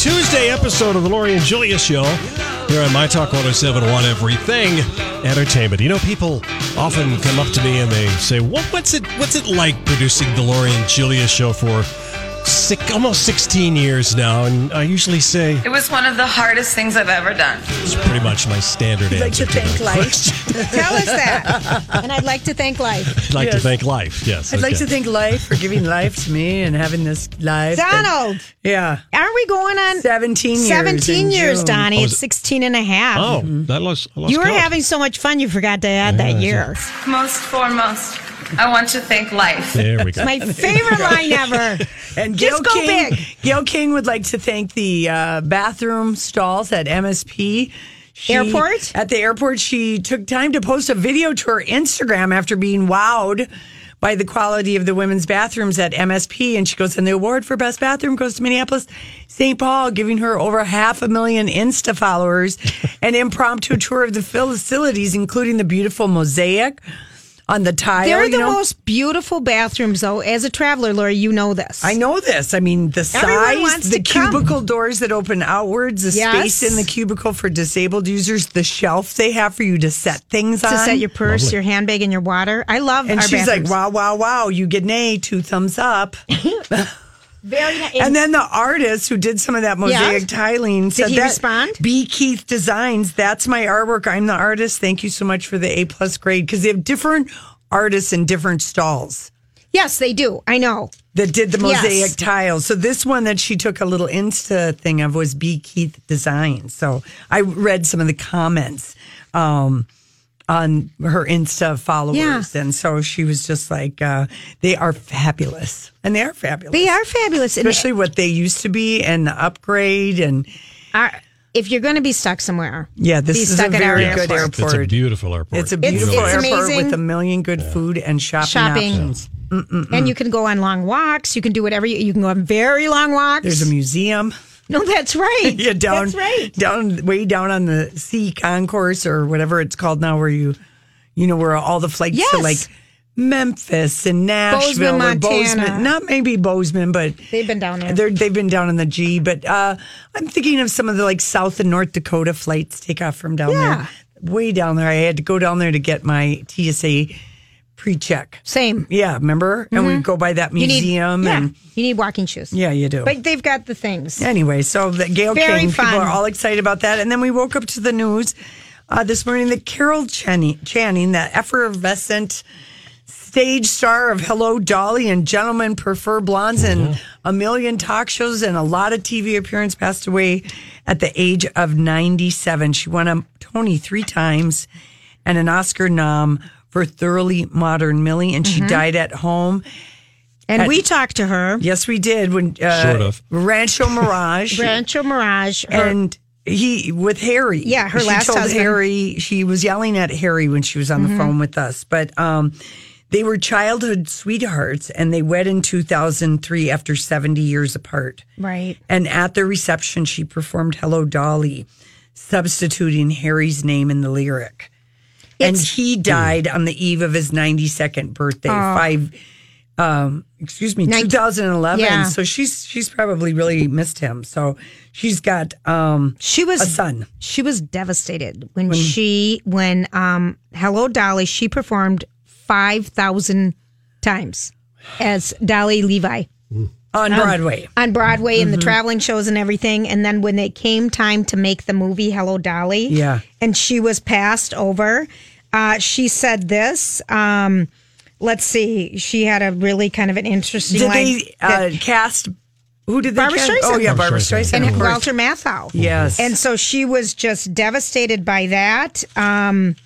Tuesday episode of the Lori and Julia Show here on My Talk 1071 Everything Entertainment. You know, people often come up to me and they say, "What what's it what's it like producing the Lori and Julia Show for six, almost 16 years now?" And I usually say It was one of the hardest things I've ever done. it's pretty much my standard like answer to thank that life. Tell us that. And I'd like to thank life. I'd like to thank life. Yes, I'd like to thank life for giving life to me and having this life. and- Donald, yeah. aren't we going on 17 years. 17 years, Donnie? Oh, it's 16 and a half. Oh, that lost. I lost you were count. having so much fun, you forgot to add that year. Most foremost, I want to thank life. There we go. My favorite line ever. And Gayle Just go King, big. Gayle King would like to thank the uh, bathroom stalls at MSP. She- Airport? At the airport, she took time to post a video to her Instagram after being wowed by the quality of the women's bathrooms at MSP. And she goes, and the award for best bathroom goes to Minneapolis St. Paul, giving her over half a million Insta followers. An impromptu tour of the facilities, including the beautiful mosaic on the tile. They're you the know? most beautiful bathrooms, though. As a traveler, Lori, you know this. I know this. I mean, the size, wants the to come. cubicle doors that open outwards, the Yes. space in the cubicle for disabled users, the shelf they have for you to set things on. To set your purse, Lovely. your handbag, and your water. I love and our she's bathrooms. like, wow, wow, wow, you get an A, two thumbs up. Very nice. and then the artist who did some of that mosaic Yes. tiling said he that respond? B Keith Designs, that's my artwork. I'm the artist. Thank you so much for the A plus grade because they have different artists in different stalls. yes, they do. I know. that did the Yes. mosaic tiles. So this one that she took a little Insta thing of was B Keith Designs. So I read some of the comments um, on her Insta followers, Yeah. and so she was just like, uh, "They are fabulous, and they are fabulous. They are fabulous. Especially what they used to be, and the upgrade, and are, if you're going to be stuck somewhere, yeah, this be is a stuck at our very Yes, good airport. airport. It's a beautiful airport. It's a beautiful it's airport amazing. with a million good food and shopping, Shopping. options. and you can go on long walks. You can do whatever you, you can go on very long walks. There's a museum. No, that's right. yeah, down, That's right. down, way down on the sea concourse or whatever it's called now, where you, you know, where all the flights to like Memphis and Nashville Bozeman, or Bozeman, Montana. not maybe Bozeman, but They've been down there. They're, they've been down in the G, but uh, I'm thinking of some of the like South and North Dakota flights take off from down Yeah. there, way down there. I had to go down there to get my TSA pre-check. Same. Yeah, remember? And we go by that You need, museum, yeah, and you need walking shoes. yeah, you do. But they've got the things. Anyway, so the Gayle Very King, fun. people are all excited about that. And then we woke up to the news uh, this morning that Carol Channing, Channing, that effervescent stage star of Hello Dolly and Gentlemen Prefer Blondes and a million talk shows and a lot of TV appearance, passed away at the age of 97. She won a Tony three times and an Oscar nom for Thoroughly Modern Millie, and Mm-hmm. she died at home. And we talked to her, Yes, we did when uh, Sort of. Rancho Mirage. Rancho Mirage. her- and he with Harry. Yeah, her she last told husband. Harry she was yelling at Harry when she was on Mm-hmm. the phone with us. But um, they were childhood sweethearts, and they wed in 2003 after 70 years apart. right. And at the reception, she performed "Hello, Dolly," substituting Harry's name in the lyric. And he died on the eve of his 92nd birthday, five um, excuse me, Nin- 2011. Yeah. So she's she's probably really missed him. So she's got um, She was a son. She was devastated when, she when um Hello Dolly she performed five thousand times as Dolly Levi on Broadway. on Broadway and the traveling shows and everything. And then when it came time to make the movie Hello Dolly, Yeah. and she was passed over, uh, she said this. Um, let's see, she had a really kind of an interesting Did line. they uh, cast? Who did they Barbra cast? Streisand. Oh yeah, Barbra Barbra Streisand. Streisand. and. Walter Matthau. Yes. And so she was just devastated by that. Um,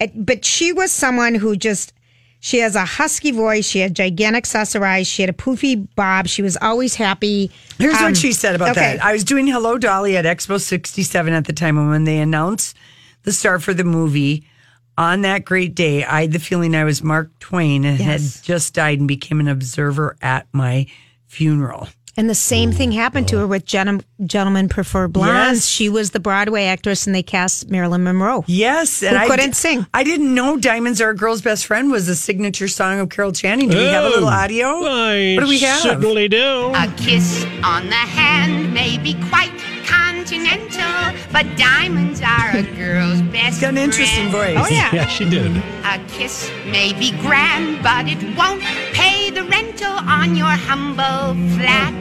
it- but she was someone who just, she has a husky voice. She had gigantic saucer eyes. She had a poofy bob. She was always happy. Here's Um, what she said about okay. that. I was doing Hello Dolly at Expo 67 at the time, and when they announced the star for the movie, on that great day, I had the feeling I was Mark Twain and Yes. had just died and became an observer at my funeral. And the same thing happened to her with Gen- Gentlemen Prefer Blondes. Yes. She was the Broadway actress, and they cast Marilyn Monroe. Yes, and Who I couldn't di- sing. I didn't know "Diamonds Are a Girl's Best Friend" was a signature song of Carol Channing. Do we have a little oh, audio? Oh, I what do we have? certainly do. A kiss on the hand may be quite continental, but diamonds are a girl's best It's got an interesting friend. voice. Oh, yeah. yeah, she did. A kiss may be grand, but it won't pay the rental on your humble flat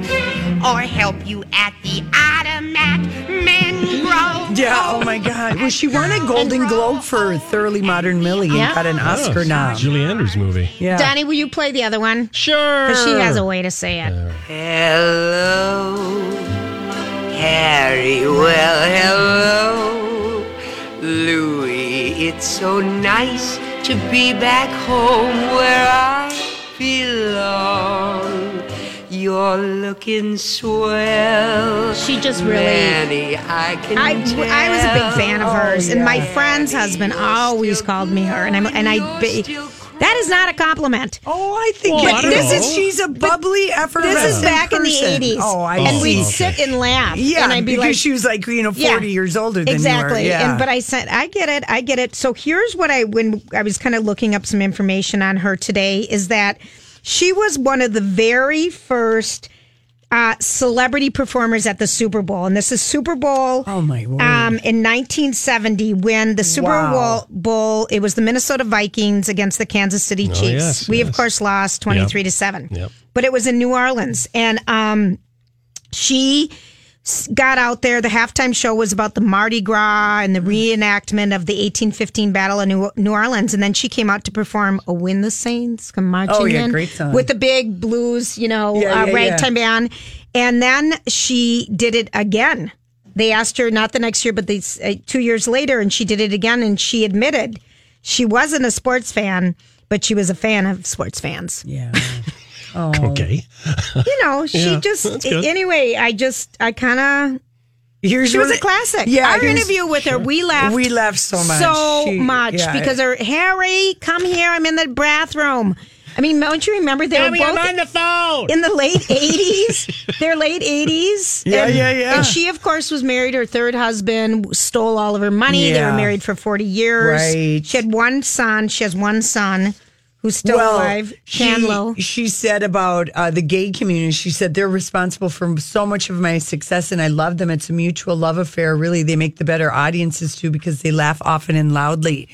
or help you at the automat. Men grow. Yeah. Oh my God. Well, she won a Golden Globe for Thoroughly Modern Millie and Yeah. got an Oscar nom. Julie Andrews movie. Yeah. Donnie, will you play the other one? Sure. Because she has a way to say it. Hello, Harry. Well, hello, Louis. It's so nice to be back home where I belong. You're looking swell. She just really. Manny, I can I. I was a big fan of hers, and my friend's husband always called me her, and I'm and I. That is not a compliment. Oh, I think Well, it- I this know. is she's a bubbly, effervescent This is back in the '80s. Oh, I and see. we'd okay. sit and laugh. Yeah, and I'd be because like, she was like you know forty Yeah. years older than exactly. you were. Yeah. And but I said, I get it, I get it. So here's what I when I was kind of looking up some information on her today is that she was one of the very first uh, celebrity performers at the Super Bowl, and this is Super Bowl. Oh, my word. Um, in 1970, when the Super Wow. Bowl Bowl, it was the Minnesota Vikings against the Kansas City Chiefs. Oh, yes, we of course lost 23 to seven. Yep. But it was in New Orleans, and um, she s- got out there. The halftime show was about the Mardi Gras and the reenactment of the 1815 Battle of New, New Orleans. And then she came out to perform "Oh, Win the Saints," come marching Oh, yeah, in great song. with the big blues, you know, Yeah, uh, yeah, ragtime band. And then she did it again. They asked her not the next year, but they, uh, two years later, and she did it again. And she admitted she wasn't a sports fan, but she was a fan of sports fans. yeah. Oh. Okay. You know, she Yeah, just anyway. I just I kind of Here's she was a classic. Yeah, our interview with her, we laughed. We laughed so much. so She- much yeah. because her Harry, come here. I'm in the bathroom. I mean, don't you remember they were both on the phone. in the late 80s? Their late 80s. Yeah, and, yeah, yeah. And she, of course, was married. Her third husband stole all of her money. They were married for 40 years. Right. She had one son. She has one son who's still well, alive. she, she said about uh, the gay community, she said they're responsible for so much of my success and I love them. It's a mutual love affair. Really, they make the better audiences too because they laugh often and loudly.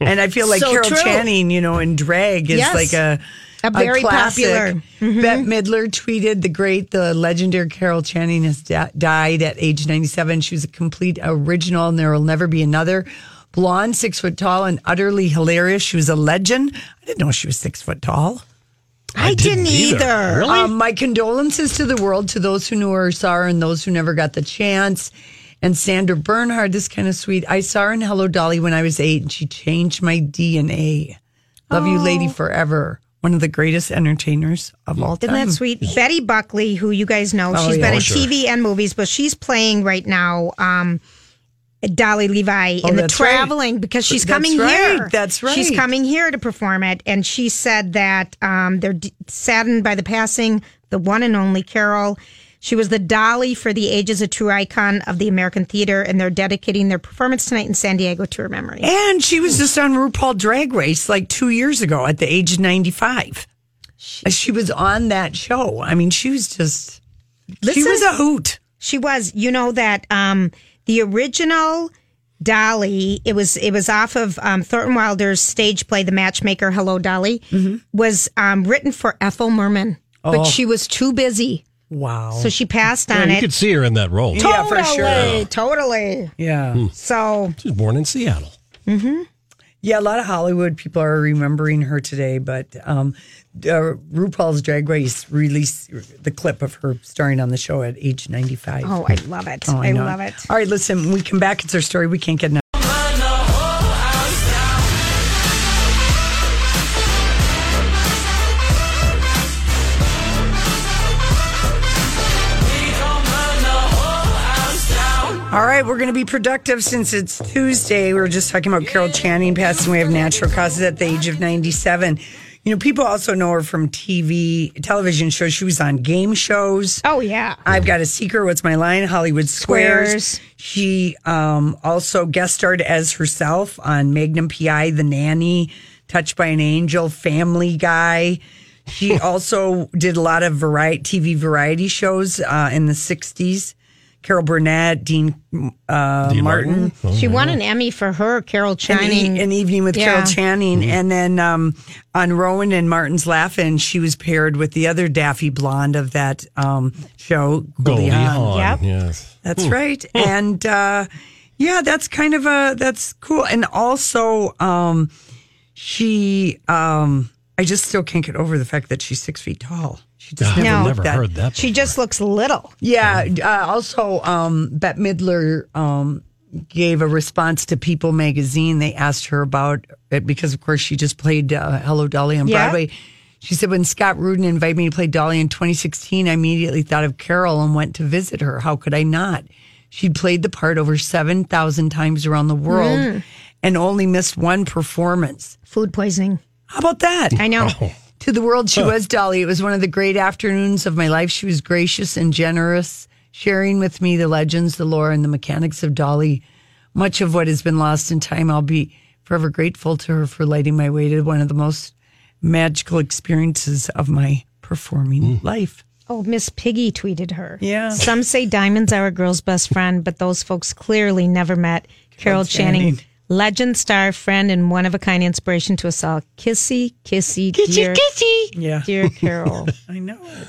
And I feel like So Carol true. Channing, you know, in drag is Yes. like a A very classic. popular. Mm-hmm. Bette Midler tweeted the great, the legendary Carol Channing has di- died at age 97. She was a complete original and there will never be another. Blonde, six foot tall, and utterly hilarious. She was a legend. I didn't know she was six foot tall. I, didn't, either. Really? Um, my condolences to the world, to those who knew her, saw her, and those who never got the chance. And Sandra Bernhard, this kind of sweet. I saw her in Hello Dolly when I was eight, and she changed my DNA. Love you, Oh. lady, forever. One of the greatest entertainers of all time. Isn't that sweet? Betty Buckley, who you guys know, Oh, she's yeah. been Oh, in sure. TV and movies, but she's playing right now um, Dolly Levi Oh, in the that's right. traveling because she's That's coming right. here. That's right. She's coming here to perform it, and she said that um, they're d- saddened by the passing, the one and only Carol. She was the Dolly for the ages, a true icon of the American theater, and they're dedicating their performance tonight in San Diego to her memory. And she was just on RuPaul Drag Race like two years ago at the age of 95. She, was on that show. I mean, she was just. she was a hoot. She was. You know that um, the original Dolly. It was. It was off of um, Thornton Wilder's stage play, The Matchmaker. Hello, Dolly. Was um, written for Ethel Merman, but she was too busy, Wow. so she passed Yeah, on you it. You could see her in that role. Yeah, for sure. Totally, Totally. yeah. So She was born in Seattle. Yeah, a lot of Hollywood people are remembering her today, but um, uh, RuPaul's Drag Race released the clip of her starring on the show at age 95. Oh, I love it. Oh, I, know love it. All right, listen, when we come back. It's our story. We can't get enough. Right, we're going to be productive since it's Tuesday. We were just talking about Carol Channing passing away of natural causes at the age of 97. You know, people also know her from TV, television shows. She was on game shows. Oh yeah. I've got a secret. What's my line? Hollywood Squares. Squares. She um, also guest starred as herself on Magnum PI, The Nanny, Touched by an Angel, Family Guy. She also did a lot of variety TV variety shows uh, in the '60s. Carol Burnett, Dean, uh, Dean Martin, Oh, She won an Emmy for her Carol an, Channing. e- an evening with Yeah. Carol Channing, and then um, on Rowan and Martin's Laugh-In, she was paired with the other Daffy blonde of that um, show, Goldie Goldie Hawn. Hawn. Yep. Yes. That's right. And uh, yeah, that's kind of a that's cool. And also, um, she um, I just still can't get over the fact that she's six feet tall. She just I've never No. never that. heard that. she just looks little. Yeah. Uh, also, um, Bette Midler um, gave a response to People magazine. They asked her about it because, of course, she just played uh, Hello Dolly on Yeah. Broadway. She said, when Scott Rudin invited me to play Dolly in 2016, I immediately thought of Carol and went to visit her. How could I not? She'd played the part over 7,000 times around the world Mm. and only missed one performance. Food poisoning. How about that? I know. To the world, she was Dolly. It was one of the great afternoons of my life. She was gracious and generous, sharing with me the legends, the lore, and the mechanics of Dolly. Much of what has been lost in time, I'll be forever grateful to her for lighting my way to one of the most magical experiences of my performing mm. life. Oh, Miss Piggy tweeted her. Yeah. Some say diamonds are a girl's best friend, but those folks clearly never met. Carol Channing, Channing. Legend, star, friend, and one of a kind inspiration to us all. Kissy, kissy, dear, Yeah, dear Carol. I know it.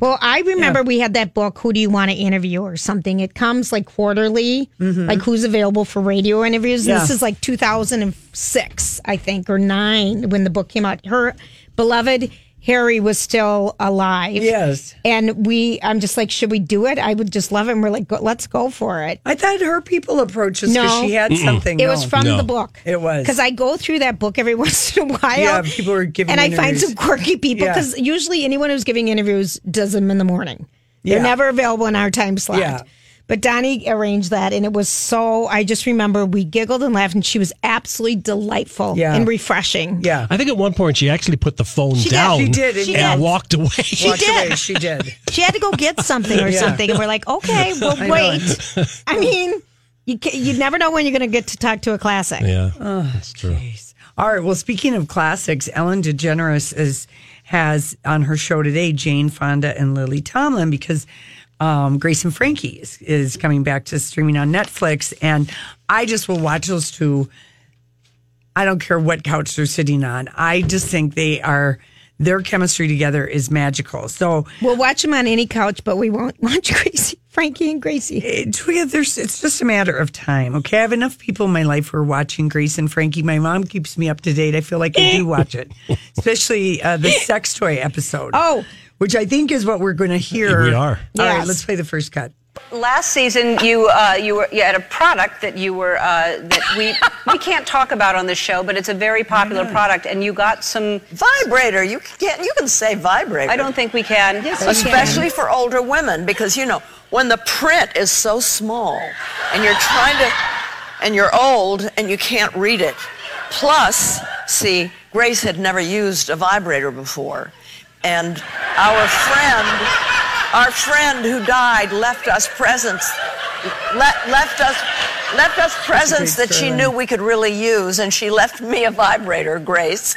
well, I remember we had that book, Who Do You Want to Interview or something. It comes like quarterly, mm-hmm. like who's available for radio interviews. Yeah. This is like 2006, I think, or nine when the book came out. Her beloved Harry was still alive. Yes. And we, I'm just like, should we do it? I would just love it. And we're like, go, let's go for it. I thought her people approached us because No. she had something. It No. was from No. the book. It was. Because I go through that book every once in a while. Yeah, people are giving And I find some quirky people Yeah. because usually anyone who's giving interviews does them in the morning. They're Yeah. never available in our time slot. Yeah. But Donnie arranged that, and it was so. I just remember we giggled and laughed, and she was absolutely delightful Yeah. and refreshing. Yeah. I think at one point she actually put the phone She did. down She did, and She did. walked away. Walked did. away. She did. She had to go get something or Yeah. something, and we're like, okay, well, I know. wait. I mean, you you never know when you're going to get to talk to a classic. yeah, ah, that's true. All right. Well, speaking of classics, Ellen DeGeneres is has on her show today Jane Fonda and Lily Tomlin because um, Grace and Frankie is, is coming back to streaming on Netflix, and I just will watch those two. I don't care what couch they're sitting on. I just think they are their chemistry together is magical. So We'll watch them on any couch, but we won't watch Gracie, Frankie and Gracie. it, there's, it's just a matter of time. Okay, I have enough people in my life who are watching Grace and Frankie. My mom keeps me up to date. I feel like I do watch it, especially uh, the sex toy episode. Oh. Which I think is what we're going to hear. We are. All right, Yes. let's play the first cut. Last season, you uh, you were you had a product that you were uh, that we we can't talk about on this show, but it's a very popular product, and you got some. Vibrator. You can you can say vibrator. I don't think we can. Yes, especially for older women because you know when the print is so small and you're trying to and you're old and you can't read it. Plus, see, Grace had never used a vibrator before, and our friend, our friend who died, left us presents. Le- left us left us presents that she knew we could really use, and she left me a vibrator, Grace.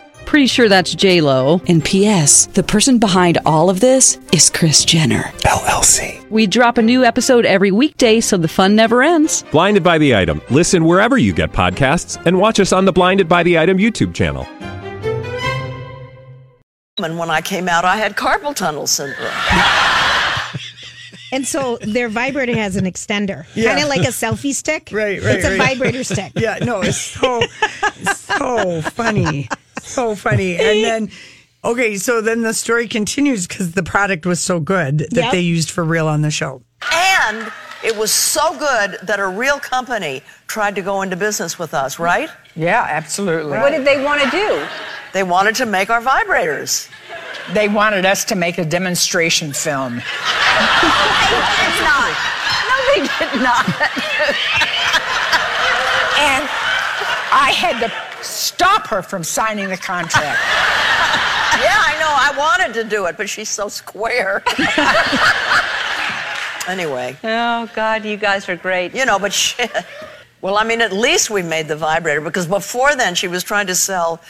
Pretty sure that's J Lo. And P.S. The person behind all of this is Kris Jenner LLC. We drop a new episode every weekday, so the fun never ends. Blinded by the item. Listen wherever you get podcasts, and watch us on the Blinded by the Item YouTube channel. And when I came out, I had carpal tunnel syndrome. And so their vibrator has an extender, Yeah. kind of like a selfie stick. Right, right, It's a right. vibrator stick. Yeah, no, it's so so funny, so funny. And then, okay, so then the story continues because the product was so good that Yep. they used for real on the show. And it was so good that a real company tried to go into business with us, right? Yeah, absolutely. What did they want to do? They wanted to make our vibrators. They wanted us to make a demonstration film. It's not. No, they did not. and I had to stop her from signing the contract. yeah, I know. I wanted to do it, but she's so square. anyway. Oh, God, you guys are great. You know, but she, well, I mean, at least we made the vibrator because before then she was trying to sell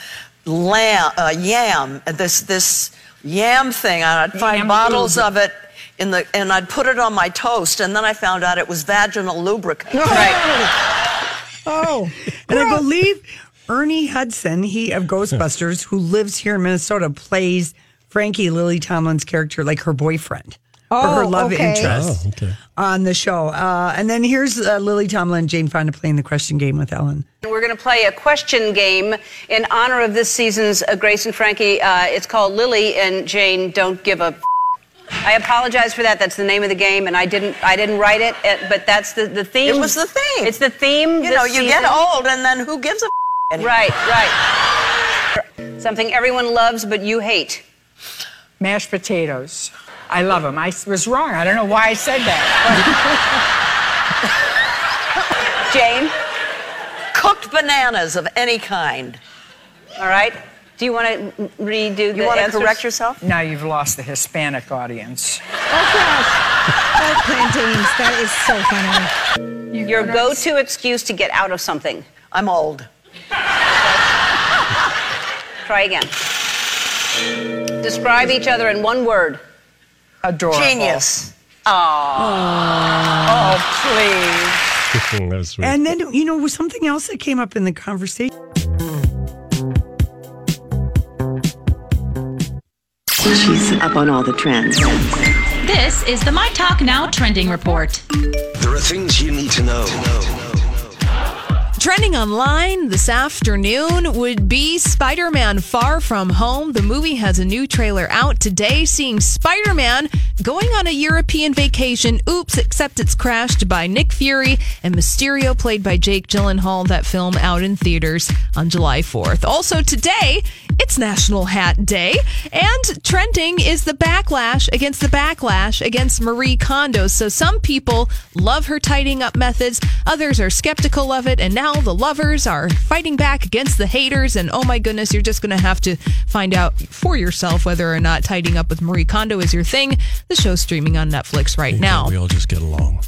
lamb, uh, yam, this this yam thing. And I'd find Yam bottles lube. of it in the, and I'd put it on my toast, and then I found out it was vaginal lubricant. Oh, and I believe Ernie Hudson, he of Ghostbusters, who lives here in Minnesota, plays Frankie Lily Tomlin's character, like her boyfriend. or her Oh, love okay. interest Oh, okay. on the show. Uh, and then here's uh, Lily Tomlin and Jane Fonda playing the question game with Ellen. We're going to play a question game in honor of this season's uh, Grace and Frankie. Uh, it's called Lily and Jane Don't Give a. F- I apologize for that. That's the name of the game, and I didn't. I didn't write it, but that's the the theme. It was the theme. It's the theme. You know, you get old, and then who gives a f- anymore? Right, right. Something everyone loves, but you hate. Mashed potatoes. I love them. I was wrong. I don't know why I said that. Jane? Cooked bananas of any kind. All right. Do you want to redo the You want to correct yourself? now you've lost the Hispanic audience. Oh, oh plantains. That is so funny. Your go-to excuse to get out of something. I'm old. Try again. Describe each other in one word. Adorable. Genius. Oh, please. that was sweet. And then, you know, was something else that came up in the conversation. She's up on all the trends. This is the My Talk Now trending report. There are things you need to know. Trending online this afternoon would be Spider Man Far From Home. The movie has a new trailer out today, seeing Spider Man going on a European vacation. Oops, except it's crashed by Nick Fury and Mysterio, played by Jake Gyllenhaal. That film out in theaters on July 4th. Also, today, it's National Hat Day, and trending is the backlash against the backlash against Marie Kondo. So some people love her tidying up methods, others are skeptical of it, and now the lovers are fighting back against the haters. And oh my goodness, you're just going to have to find out for yourself whether or not tidying up with Marie Kondo is your thing. The show's streaming on Netflix right now. We all just get along.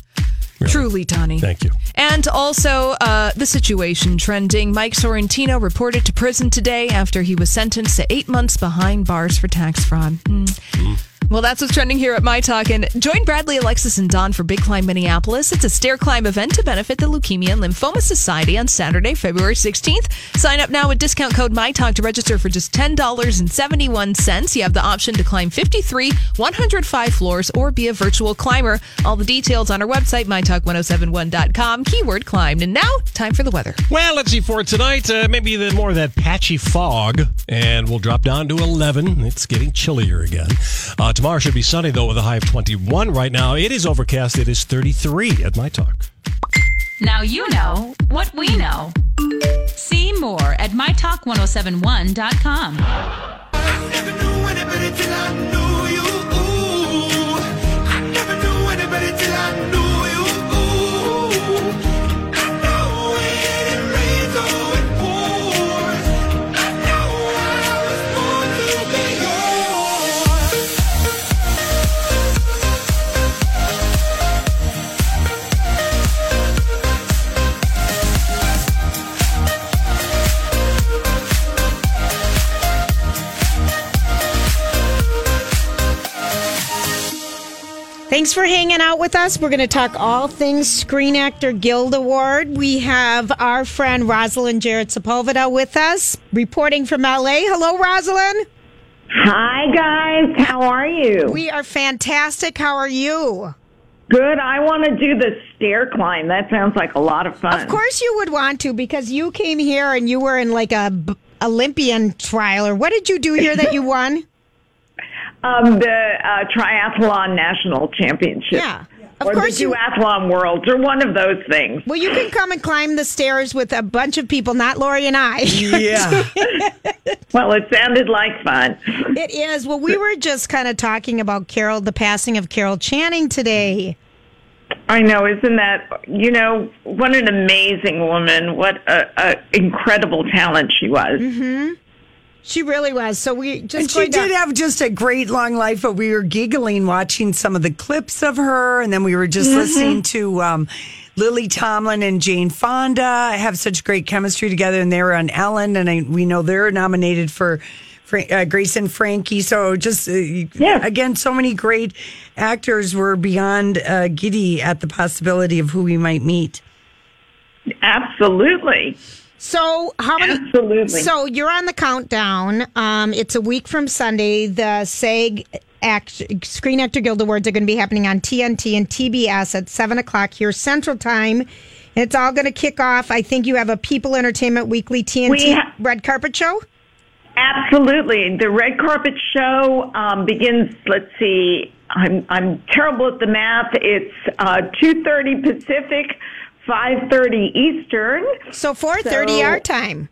Truly, Tani. Thank you. And also, uh, the situation trending. Mike Sorrentino reported to prison today after he was sentenced to eight months behind bars for tax fraud. Hmm. Well, that's what's trending here at My Talk. And join Bradley, Alexis, and Don for Big Climb Minneapolis. It's a stair climb event to benefit the Leukemia and Lymphoma Society on Saturday, February 16th. Sign up now with discount code My Talk to register for just $10.71. You have the option to climb 53, 105 floors, or be a virtual climber. All the details on our website, mytalk1071.com. Keyword climbed. And now, time for the weather. Well, let's see for tonight. Uh, maybe the more of that patchy fog, and we'll drop down to 11. It's getting chillier again. Uh, tomorrow should be sunny though, with a high of 21. Right now, it is overcast. It is 33 at my talk. Now you know what we know. See more at mytalk1071.com. hanging out with us. We're going to talk all things Screen Actor Guild Award. We have our friend Rosalind Jarrett Sepulveda with us, reporting from LA. Hello, Rosalind. Hi, guys. How are you? We are fantastic. How are you? Good. I want to do the stair climb. That sounds like a lot of fun. Of course, you would want to because you came here and you were in like a b- Olympian trial, or what did you do here that you won? Um, the uh, triathlon national championship. Yeah. Of or course the you- duathlon worlds, or one of those things. Well, you can come and climb the stairs with a bunch of people, not Lori and I. Yeah. well, it sounded like fun. It is. Well, we were just kind of talking about Carol, the passing of Carol Channing today. I know, isn't that you know what an amazing woman? What a, a incredible talent she was. Mm-hmm. She really was. So we just And she going to- did have just a great long life, but we were giggling watching some of the clips of her, and then we were just Mhm. listening to um, Lily Tomlin and Jane Fonda have such great chemistry together, and they were on Ellen, and I, we know they're nominated for. Fra- Uh, Grace and Frankie. So just uh, again, so many great actors were beyond uh, giddy at the possibility of who we might meet. Absolutely. So how many? Absolutely. So you're on the countdown. Um, it's a week from Sunday. The SAG Act, Screen Actor Guild Awards are going to be happening on TNT and TBS at seven o'clock here Central Time. It's all going to kick off. I think you have a People Entertainment Weekly TNT ha- red carpet show. Absolutely. The red carpet show um, begins. Let's see. I'm I'm terrible at the math. It's uh, two thirty Pacific, five thirty Eastern. So four thirty our time.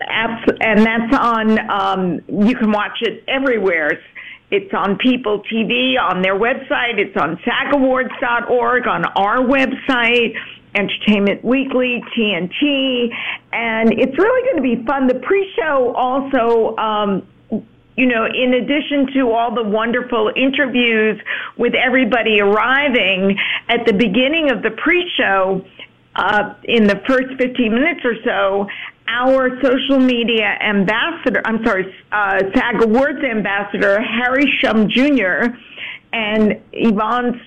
And that's on. Um, you can watch it everywhere. It's on People TV on their website. It's on SAGAwards.org on our website. Entertainment Weekly, TNT, and it's really going to be fun. The pre-show also, um, you know, in addition to all the wonderful interviews with everybody arriving at the beginning of the pre-show, uh, in the first 15 minutes or so, our social media ambassador, I'm sorry, uh, SAG Awards ambassador, Harry Shum Jr., and Yvonne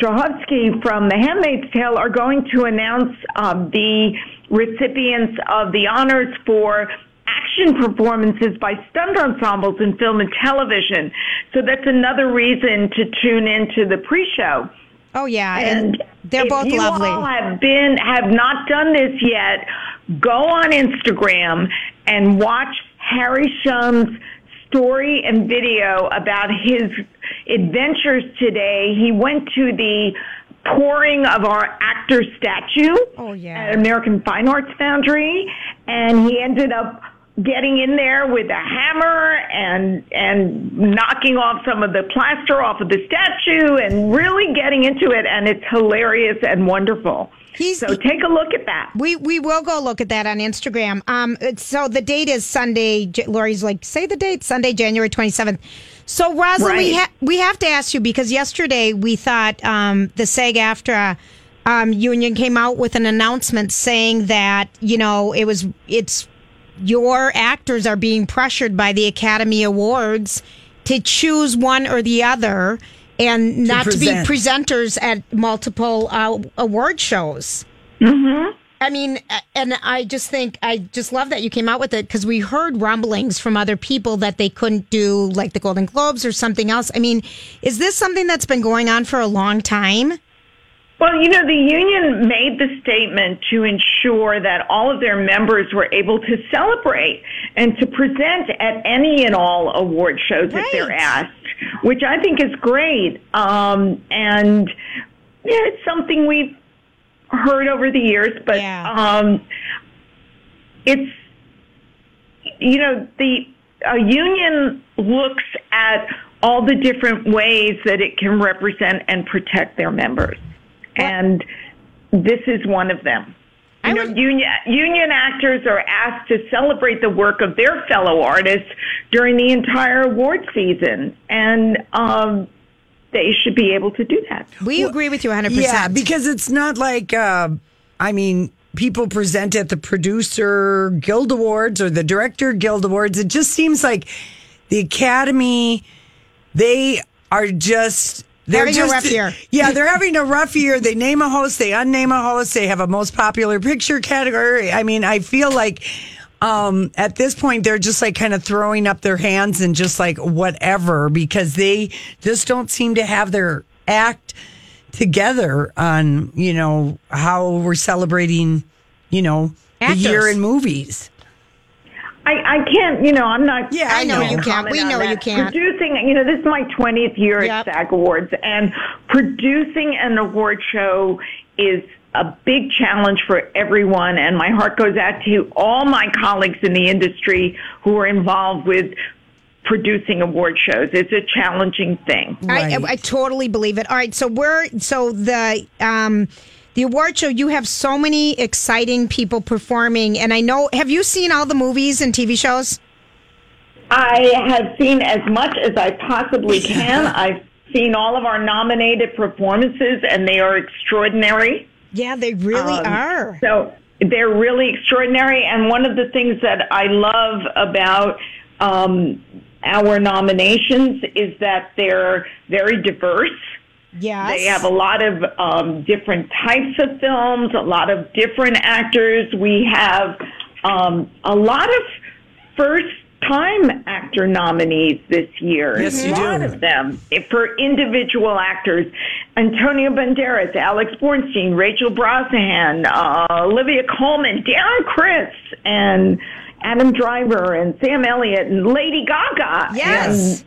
Strahovski from The Handmaid's Tale are going to announce um, the recipients of the honors for action performances by stunt ensembles in film and television. So that's another reason to tune into the pre-show. Oh yeah, and, they're if both you lovely. all have been have not done this yet, go on Instagram and watch Harry Shum's story and video about his adventures today. He went to the pouring of our actor statue oh, yeah. at American Fine Arts Foundry, and he ended up getting in there with a hammer and and knocking off some of the plaster off of the statue and really getting into it and it's hilarious and wonderful. He's, so take a look at that. We we will go look at that on Instagram. Um, so the date is Sunday. Lori's like, say the date, Sunday, January twenty seventh. So Rosalind, we Right. ha- we have to ask you because yesterday we thought um, the SAG-AFTRA um, union came out with an announcement saying that you know it was it's your actors are being pressured by the Academy Awards to choose one or the other and not to, be presenters at multiple uh, award shows. Mm-hmm. I mean, and I just think I just love that you came out with it because we heard rumblings from other people that they couldn't do like the Golden Globes or something else. I mean, is this something that's been going on for a long time? Well, you know, the union made the statement to ensure that all of their members were able to celebrate and to present at any and all award shows if they're asked, which I think is great. Um, and yeah, it's something we've heard over the years, but um, it's you know the a union looks at all the different ways that it can represent and protect their members, and this is one of them. You know, union union actors are asked to celebrate the work of their fellow artists during the entire award season, and um, they should be able to do that. We agree with you 100%. Yeah, because it's not like, uh, I mean, people present at the producer guild awards or the director guild awards. It just seems like the Academy, they are just. They're Having a rough year. Yeah, they're having a rough year. They name a host, they unname a host, they have a most popular picture category. I mean, I feel like um, at this point they're just like kind of throwing up their hands and just like whatever because they just don't seem to have their act together on you know how we're celebrating you know the year in movies. I, I can't, you know, I'm not. Yeah, I know. You can't. We know you can't. Producing, you know, this is my 20th year at SAG Awards, and producing an award show is a big challenge for everyone. And my heart goes out to all my colleagues in the industry who are involved with producing award shows. It's a challenging thing. I, I, I totally believe it. All right, so we're so the um the award show. You have so many exciting people performing, and I know. Have you seen all the movies and TV shows? I have seen as much as I possibly can. I've seen all of our nominated performances, and they are extraordinary. Yeah, they really Um, are. So they're really extraordinary. And one of the things that I love about um, our nominations is that they're very diverse. Yes. They have a lot of um, different types of films, a lot of different actors. We have um, a lot of first time actor nominees this year. Yes, a you lot do. of them for individual actors. Antonio Banderas, Alex Borstein, Rachel Brosnahan, uh, Olivia Colman, Darren Criss, and Adam Driver, and Sam Elliott, and Lady Gaga. Yes.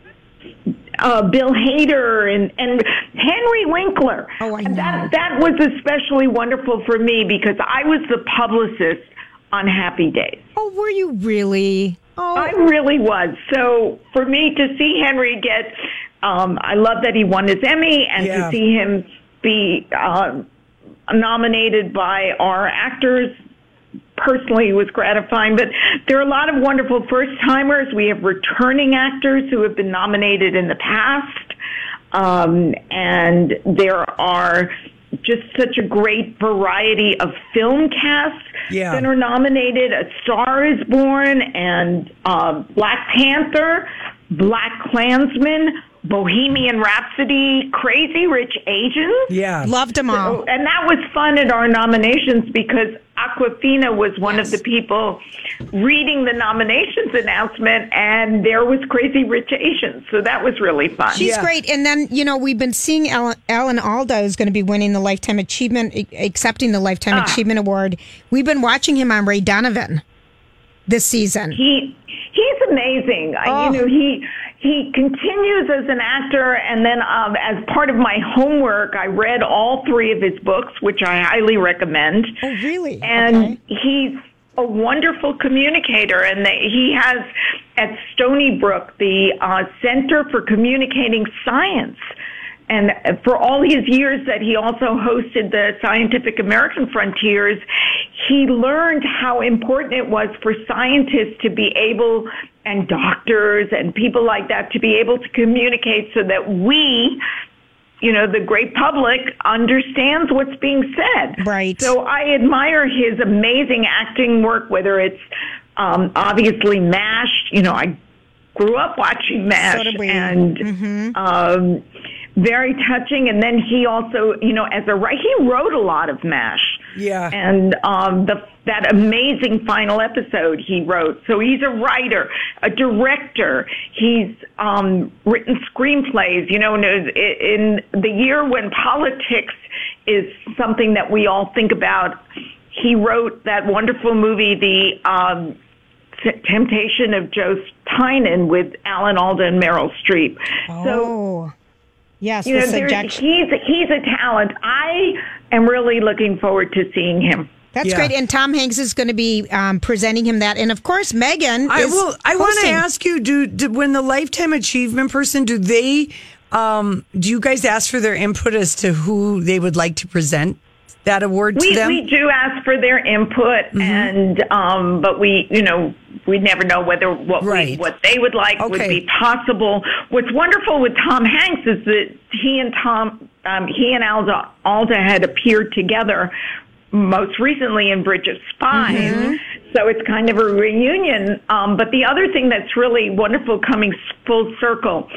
And, uh, Bill Hader and, and Henry Winkler. Oh, I know. That, that was especially wonderful for me because I was the publicist on Happy Days. Oh, were you really? Oh. I really was. So for me to see Henry get, um, I love that he won his Emmy and Yeah. to see him be um, nominated by our actors personally was gratifying. But there are a lot of wonderful first timers. We have returning actors who have been nominated in the past. Um, and there are just such a great variety of film casts Yeah. that are nominated. A Star is Born and uh, Black Panther, Black Klansman, Bohemian Rhapsody, Crazy Rich Asians. Yeah. Loved them all. So- and that was fun at our nominations because Awkwafina was one of the people reading the nominations announcement, and there was Crazy Rich Asians. So that was really fun. She's great. And then, you know, we've been seeing Ellen, Alan Alda is going to be winning the Lifetime Achievement, accepting the Lifetime Ah. Achievement Award. We've been watching him on Ray Donovan this season. He he's amazing. I Oh. You know, he he continues as an actor, and then um, as part of my homework, I read all three of his books, which I highly recommend. Oh, really? And he's a wonderful communicator, and they, he has at Stony Brook the uh, Center for Communicating Science. And for all his years that he also hosted the Scientific American Frontiers, he learned how important it was for scientists to be able, and doctors and people like that, to be able to communicate so that we, you know, the great public understands what's being said. Right. So I admire his amazing acting work, whether it's um, obviously MASH, you know, I grew up watching MASH, So and Mhm. um, very touching. And then he also, you know, as a writer, he wrote a lot of MASH. Yeah. And um, the that amazing final episode he wrote. So he's a writer, a director. He's um, written screenplays. You know, in, in the year when politics is something that we all think about, he wrote that wonderful movie, The um, Temptation of Joe Tynan, with Alan Alda and Meryl Streep. So Oh, yes, you know, the there's- seduction. he's he's a talent. I am really looking forward to seeing him. That's great. And Tom Hanks is going to be um, presenting him that. And of course, Megan I is will. I want to ask you: Do, do when the lifetime achievement person do they? Um, do you guys ask for their input as to who they would like to present that award to We them? we do ask for their input, Mm-hmm. and um, but we you know we never know whether what we, what they would like would be possible. What's wonderful with Tom Hanks is that he and Tom um, he and Alan Alda had appeared together most recently in Bridge of Spies. Mm-hmm. So it's kind of a reunion. Um, but the other thing that's really wonderful coming full circle,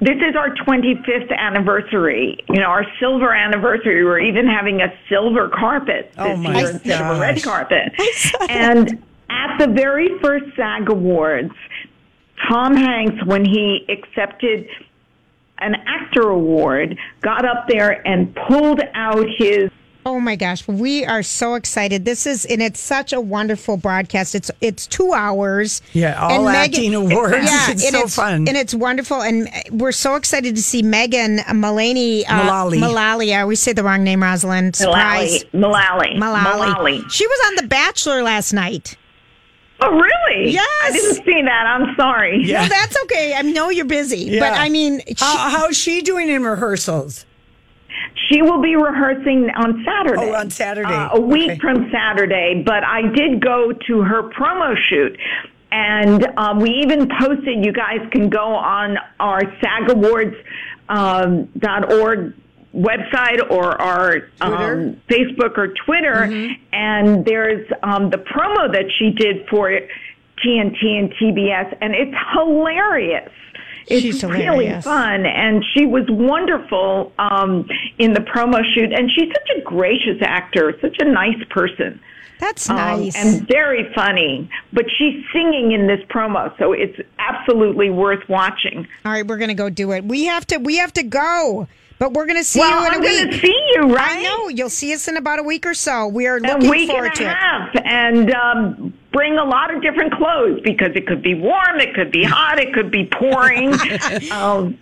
this is our 25th anniversary, you know, our silver anniversary. We're even having a silver carpet this Oh, year instead of a red gosh. carpet. And at the very first SAG Awards, Tom Hanks, when he accepted an actor award, got up there and pulled out his Oh my gosh, we are so excited. This is and it's such a wonderful broadcast. It's it's 2 hours. Yeah, all And Megan- acting awards. Yeah, It's and so fun. And it's wonderful and we're so excited to see Megan Mullany uh, Mullally. Mullally. I always say the wrong name, Rosalind. Surprise. Mullally. Mullally. Mullally. She was on The Bachelor last night. Oh, really? Yes. I didn't see that. I'm sorry. No, that's okay. I know you're busy, yeah. but I mean, she, How, how's she doing in rehearsals? She will be rehearsing on Saturday. Oh, on Saturday. Uh, a week Okay. from Saturday. But I did go to her promo shoot. And um, we even posted, you guys can go on our SAG Awards um, dot org website or our um, Facebook or Twitter. Mm-hmm. And there's um, the promo that she did for TNT and TBS. And it's hilarious. It's She's really hilarious. fun, and she was wonderful um, in the promo shoot. And she's such a gracious actor, such a nice person. that's Um, nice. and very funny. But she's singing in this promo, so it's absolutely worth watching. All right, we're gonna go do it. We have to. We have to go. But we're going to see Well, you in a I'm week. gonna see you, right? I know. You'll see us in about a week or so. We are A looking week forward and to a it. half, and um, bring a lot of different clothes because it could be warm, it could be hot, it could be pouring. um,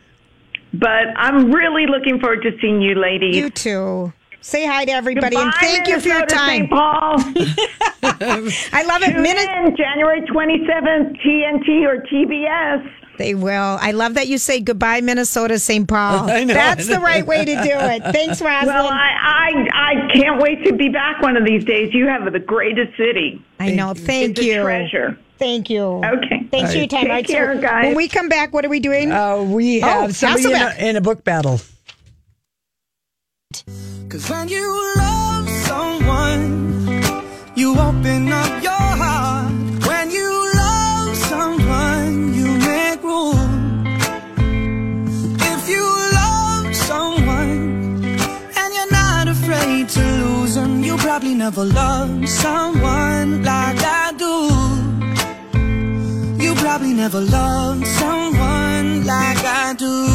but I'm really looking forward to seeing you, ladies. You too. Say hi to everybody and Goodbye, thank you for your time. St. Paul. I love it. Tune January 27th, TNT or TBS. They will. I love that you say goodbye, Minnesota, St. Paul. I know. That's the right way to do it. Thanks, Rosalind. Well, I, I I can't wait to be back one of these days. You have the greatest city. I know. Thank it's you. A treasure. Thank you. Okay. Thanks for your time. Take All right, so care, guys. When we come back, what are we doing? Uh, we Oh, have somebody in a, in a book battle. Cause when you love someone, you open up never loved someone like I do. You probably never loved someone like I do.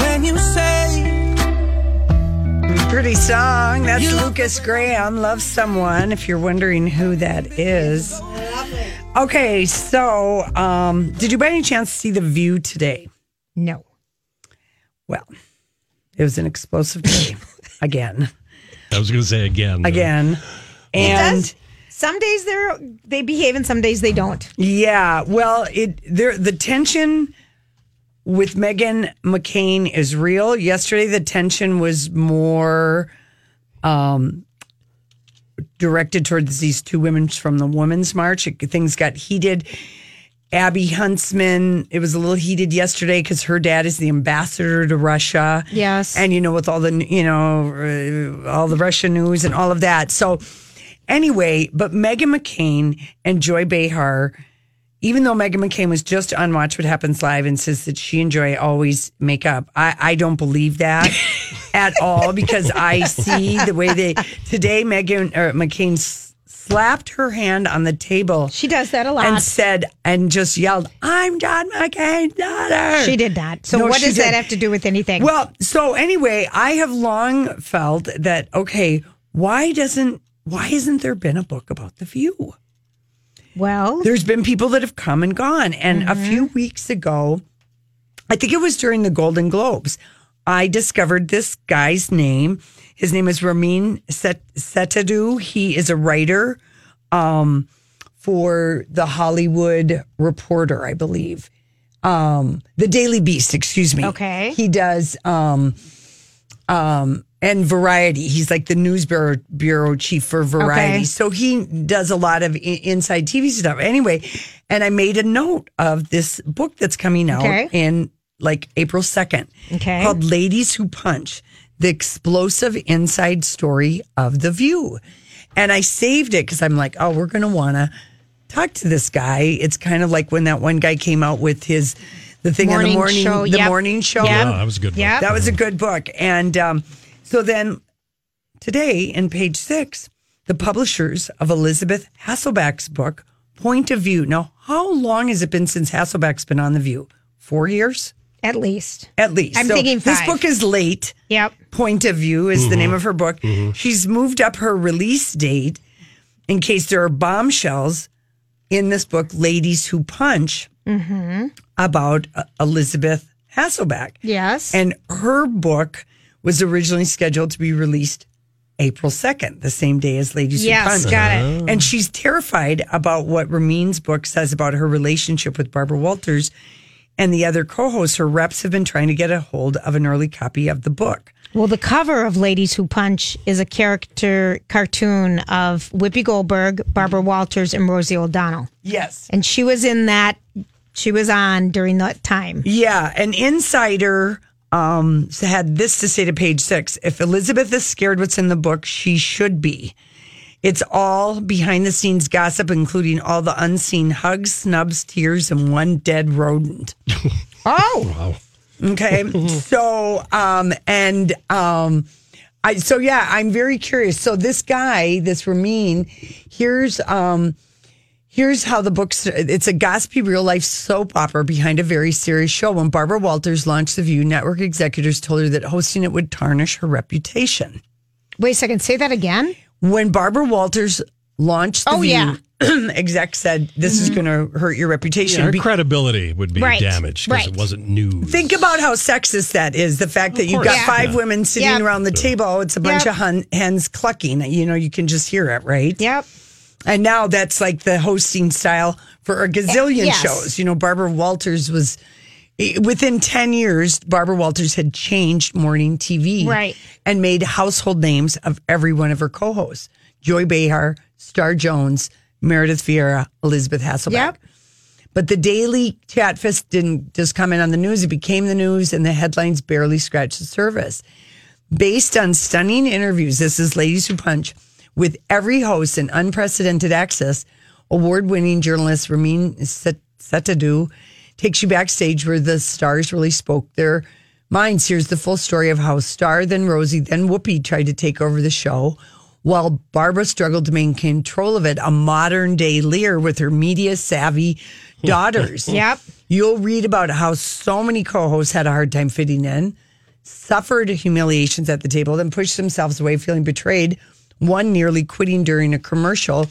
When you say Pretty song. That's Lukas Graham. Love Someone, if you're wondering who that is. Okay, so um, did you by any chance see The View today? No. Well, it was an explosive day again. I was going to say again. Again. It And does. Some days they're they behave and some days they don't. yeah, well, it there the tension with Meghan McCain is real. Yesterday the tension was more um directed towards these two women from the Women's March. It- things got heated. Abby Huntsman, it was a little heated yesterday because her dad is the ambassador to Russia. Yes. And, you know, with all the, you know, uh, all the Russian news and all of that. So, anyway, but Meghan McCain and Joy Behar even though Meghan McCain was just on Watch What Happens Live and says that she and Joy always make up, I, I don't believe that at all because I see the way they today Megan or McCain s- slapped her hand on the table. She does that a lot. and said and just yelled, "I'm John McCain's daughter." She did not. So No, what does that have to do with anything? Well, so anyway, I have long felt that okay, why doesn't why hasn't there been a book about the view? Well, There's been people that have come and gone. And a few mm-hmm. weeks ago, I think it was during the Golden Globes, I discovered this guy's name. His name is Ramin Set- Setoodeh. He is a writer um, for the Hollywood Reporter, I believe. Um, the Daily Beast, excuse me. Okay. He does um, um, and Variety. He's like the news bureau, bureau chief for Variety. Okay. So he does a lot of i- inside TV stuff. Anyway, and I made a note of this book that's coming out Okay. in like April 2nd Okay. called Ladies Who Punch The Explosive Inside Story of The View. And I saved it because I'm like, oh, we're going to want to talk to this guy. It's kind of like when that one guy came out with his. The thing on the Morning morning, show, the yep. morning show. Yeah, that was a good book. Yep. That was a good book. And um, so then today in page six, the publishers of Elizabeth Hasselbeck's book, Point of View. Now, how long has it been since Hasselbeck's been on The View? Four years? at least. At least. I'm So thinking This book is late. Yep. Point of View is the name mm-hmm. of her book. Mm-hmm. She's moved up her release date in case there are bombshells in this book, Ladies Who Punch, mm-hmm. about uh, Elizabeth Hasselbeck. Yes. And her book was originally scheduled to be released April 2nd, the same day as Ladies Who Yes, Punch. got it. Oh. And she's terrified about what Ramin's book says about her relationship with Barbara Walters and the other co hosts. Her reps have been trying to get a hold of an early copy of the book. Well, the cover of Ladies Who Punch is a character cartoon of Whoopi Goldberg, Barbara Walters, and Rosie O'Donnell. Yes. And she was in that, she was on during that time. Yeah, an insider um, had this to say to page six. If Elizabeth is scared what's in the book, she should be. It's all behind the scenes gossip, including all the unseen hugs, snubs, tears, and one dead rodent. Oh, Okay. so, um, and, um, I, so yeah, I'm very curious. So this guy, this Ramin, here's, um, here's how the book's, it's a gossipy real life soap opera behind a very serious show. When Barbara Walters launched The View, network executives told her that hosting it would tarnish her reputation. wait a second. Say that again. When Barbara Walters launched The Oh, View, yeah. exec said, this is mm-hmm. going to hurt your reputation. Yeah, her Be- credibility would be Right, damaged because it wasn't news. Think about how sexist that is. The fact that you've got Yeah. five Yeah. women sitting Yep. around the table. Oh, it's a bunch Yep. of hun- hens clucking. You know, you can just hear it, right? Yep. And now that's like the hosting style for a gazillion Yes. shows. You know, Barbara Walters was within 10 years, Barbara Walters had changed morning TV Right. and made household names of every one of her co hosts Joy Behar, Star Jones, Meredith Vieira, Elizabeth Hasselbeck. Yep. But the daily Chatfest didn't just come in on the news. It became the news, and the headlines barely scratched the surface. Based on stunning interviews, this is Ladies Who Punch, with every host and unprecedented access, award winning journalist Ramin Set- Setoodeh takes you backstage where the stars really spoke their minds. Here's the full story of how Star, then Rosie, then Whoopi tried to take over the show. While Barbara struggled to maintain control of it, a modern day Lear with her media savvy daughters. Yep. You'll read about how so many co hosts had a hard time fitting in, suffered humiliations at the table, then pushed themselves away feeling betrayed, one nearly quitting during a commercial.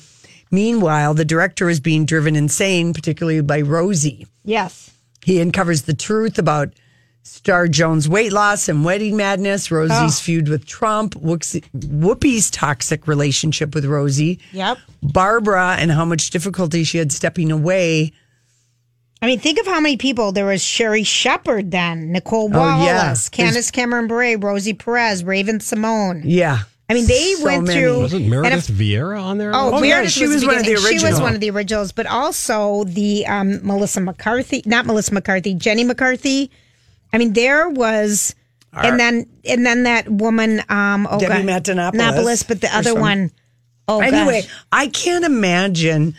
Meanwhile, the director is being driven insane, particularly by Rosie. Yes. He uncovers the truth about Star Jones' weight loss and wedding madness, Rosie's Oh. feud with Trump, Whoopi's toxic relationship with Rosie, Yep. Barbara, and how much difficulty she had stepping away. I mean, think of how many people. There was Sherri Shepherd then, Nicole Oh, Wallace, yeah. Candace Cameron Bure, Rosie Perez, Raven-Symoné. Yeah. I mean, they So went many. through. Wasn't and Meredith if- Vieira on there? Oh, Oh, yeah, Meredith she was the one of the beginning. She was one of the originals, but also the um, Melissa McCarthy, not Melissa McCarthy, Jenny McCarthy. I mean, there was, and then and then that woman, um, oh Debbie God, Matenopoulos, but the other some- one, oh anyway, gosh. I can't imagine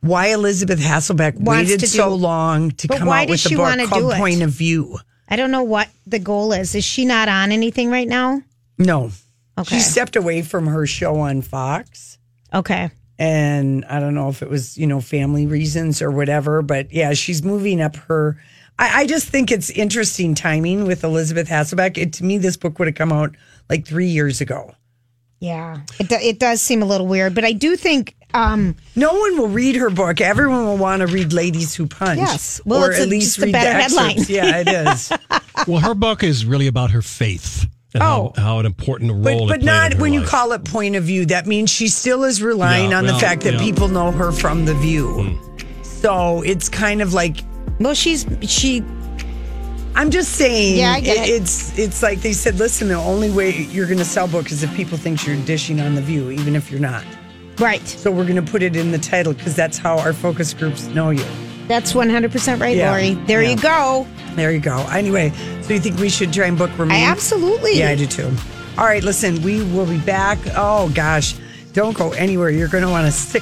why Elizabeth Hasselbeck Wants waited to so long to come out with a she book called do? Point of View. I don't know what the goal is. Is she not on anything right now? No. Okay. She stepped away from her show on Fox. Okay. And I don't know if it was, you know, family reasons or whatever, but yeah, she's moving up her. I, I just think it's interesting timing with Elizabeth Hasselbeck. It, to me, this book would have come out like three years ago. Yeah, it, do, it does seem a little weird, but I do think um, No one will read her book. Everyone will want to read Ladies Who Punch. Yes. Well, or it's at a- least just a read better the headline. excerpts. Yeah, it is. well, her book is really about her faith and how, how an important role But, but played not in her when you call it point of view. That means she still is relying Yeah, on the fact that yeah. people know her from the view. Hmm. So it's kind of like. Well, she's she. I'm just saying. Yeah, I get it. It's it's like they said. Listen, the only way you're going to sell book is if people think you're dishing on the view, even if you're not. Right. So we're going to put it in the title because that's how our focus groups know you. That's 100% right, Yeah, Lori. There yeah. you go. There you go. Anyway, so you think we should try and book Ramin? I absolutely. Yeah, I do too. All right, listen, we will be back. Oh gosh, don't go anywhere. You're going to want to stick